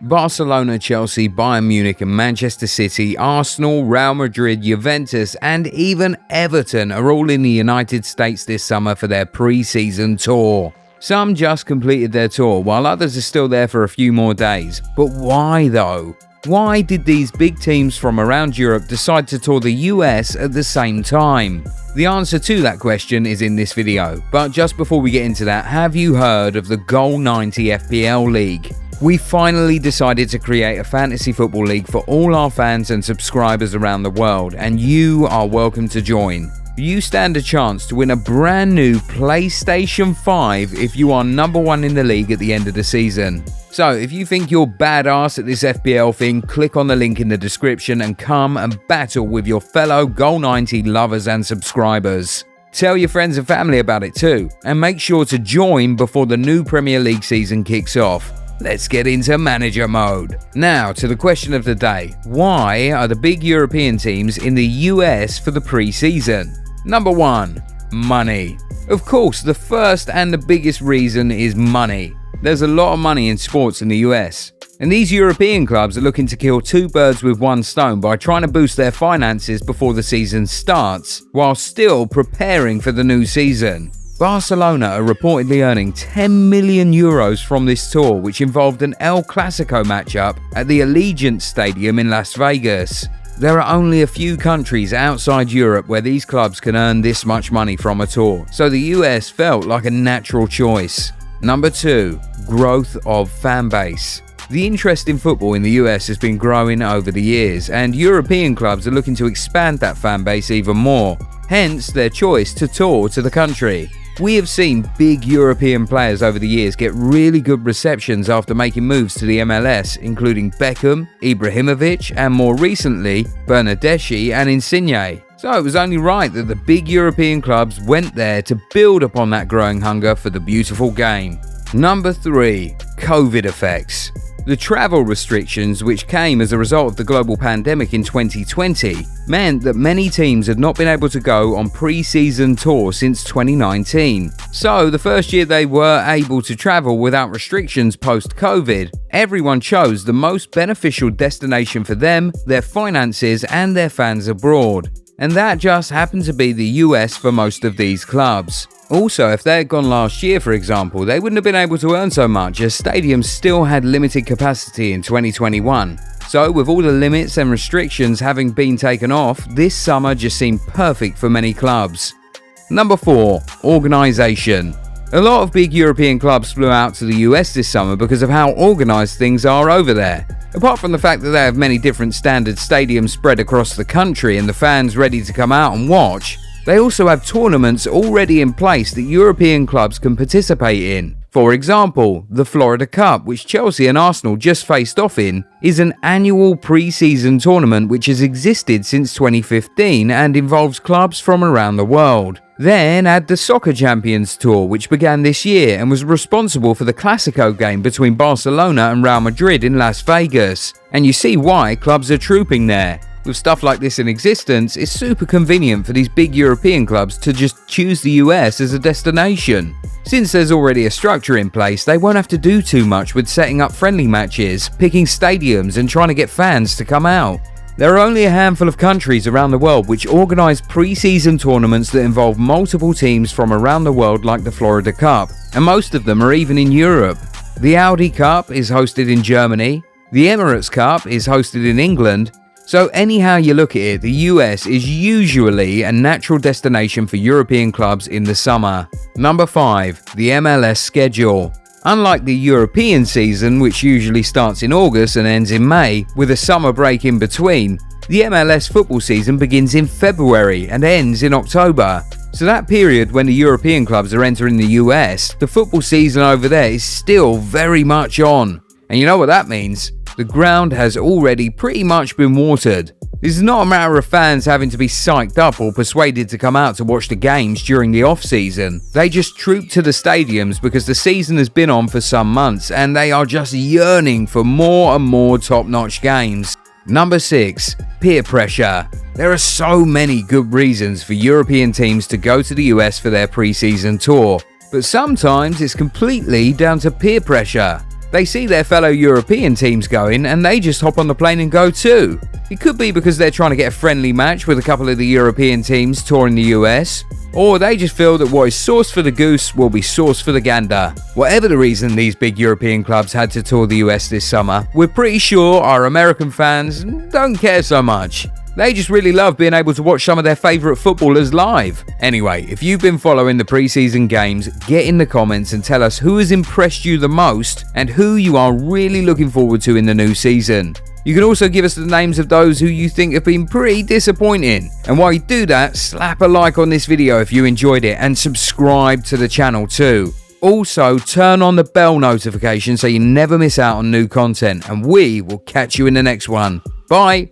Barcelona, Chelsea, Bayern Munich, and Manchester City, Arsenal, Real Madrid, Juventus, and even Everton are all in the United States this summer for their pre season tour. Some just completed their tour, while others are still there for a few more days. But why though? Why did these big teams from around Europe decide to tour the US at the same time? The answer to that question is in this video, but just before we get into that, have you heard of the Goal 90 FPL League? We finally decided to create a fantasy football league for all our fans and subscribers around the world, and you are welcome to join. You stand a chance to win a brand new PlayStation 5 if you are number one in the league at the end of the season. So, if you think you're badass at this FPL thing, click on the link in the description and come and battle with your fellow Goal 90 lovers and subscribers. Tell your friends and family about it too, and make sure to join before the new Premier League season kicks off. Let's get into manager mode. Now, to the question of the day why are the big European teams in the US for the pre season? Number one, money. Of course, the first and the biggest reason is money. There's a lot of money in sports in the US. And these European clubs are looking to kill two birds with one stone by trying to boost their finances before the season starts, while still preparing for the new season. Barcelona are reportedly earning 10 million euros from this tour, which involved an El Clasico matchup at the Allegiant Stadium in Las Vegas. There are only a few countries outside Europe where these clubs can earn this much money from a tour, so the US felt like a natural choice. Number 2. Growth of fan base. The interest in football in the US has been growing over the years, and European clubs are looking to expand that fan base even more, hence their choice to tour to the country. We have seen big European players over the years get really good receptions after making moves to the MLS, including Beckham, Ibrahimovic, and more recently, Bernardeschi and Insigne. So it was only right that the big European clubs went there to build upon that growing hunger for the beautiful game. Number 3. COVID effects. The travel restrictions, which came as a result of the global pandemic in 2020, meant that many teams had not been able to go on pre season tour since 2019. So, the first year they were able to travel without restrictions post COVID, everyone chose the most beneficial destination for them, their finances, and their fans abroad. And that just happened to be the US for most of these clubs. Also, if they had gone last year, for example, they wouldn't have been able to earn so much as stadiums still had limited capacity in 2021. So, with all the limits and restrictions having been taken off, this summer just seemed perfect for many clubs. Number 4. Organisation. A lot of big European clubs flew out to the US this summer because of how organised things are over there. Apart from the fact that they have many different standard stadiums spread across the country and the fans ready to come out and watch, they also have tournaments already in place that European clubs can participate in. For example, the Florida Cup, which Chelsea and Arsenal just faced off in, is an annual pre season tournament which has existed since 2015 and involves clubs from around the world. Then add the Soccer Champions Tour, which began this year and was responsible for the Clasico game between Barcelona and Real Madrid in Las Vegas. And you see why clubs are trooping there. With stuff like this in existence, it's super convenient for these big European clubs to just choose the US as a destination. Since there's already a structure in place, they won't have to do too much with setting up friendly matches, picking stadiums, and trying to get fans to come out. There are only a handful of countries around the world which organise pre season tournaments that involve multiple teams from around the world, like the Florida Cup, and most of them are even in Europe. The Audi Cup is hosted in Germany, the Emirates Cup is hosted in England, so, anyhow you look at it, the US is usually a natural destination for European clubs in the summer. Number 5. The MLS schedule. Unlike the European season, which usually starts in August and ends in May, with a summer break in between, the MLS football season begins in February and ends in October. So, that period when the European clubs are entering the US, the football season over there is still very much on. And you know what that means? The ground has already pretty much been watered. This is not a matter of fans having to be psyched up or persuaded to come out to watch the games during the off season. They just troop to the stadiums because the season has been on for some months and they are just yearning for more and more top notch games. Number 6. Peer pressure. There are so many good reasons for European teams to go to the US for their pre season tour, but sometimes it's completely down to peer pressure. They see their fellow European teams going and they just hop on the plane and go too. It could be because they're trying to get a friendly match with a couple of the European teams touring the US, or they just feel that what is sauce for the goose will be sauce for the gander. Whatever the reason these big European clubs had to tour the US this summer, we're pretty sure our American fans don't care so much. They just really love being able to watch some of their favourite footballers live. Anyway, if you've been following the preseason games, get in the comments and tell us who has impressed you the most and who you are really looking forward to in the new season. You can also give us the names of those who you think have been pretty disappointing. And while you do that, slap a like on this video if you enjoyed it and subscribe to the channel too. Also, turn on the bell notification so you never miss out on new content, and we will catch you in the next one. Bye!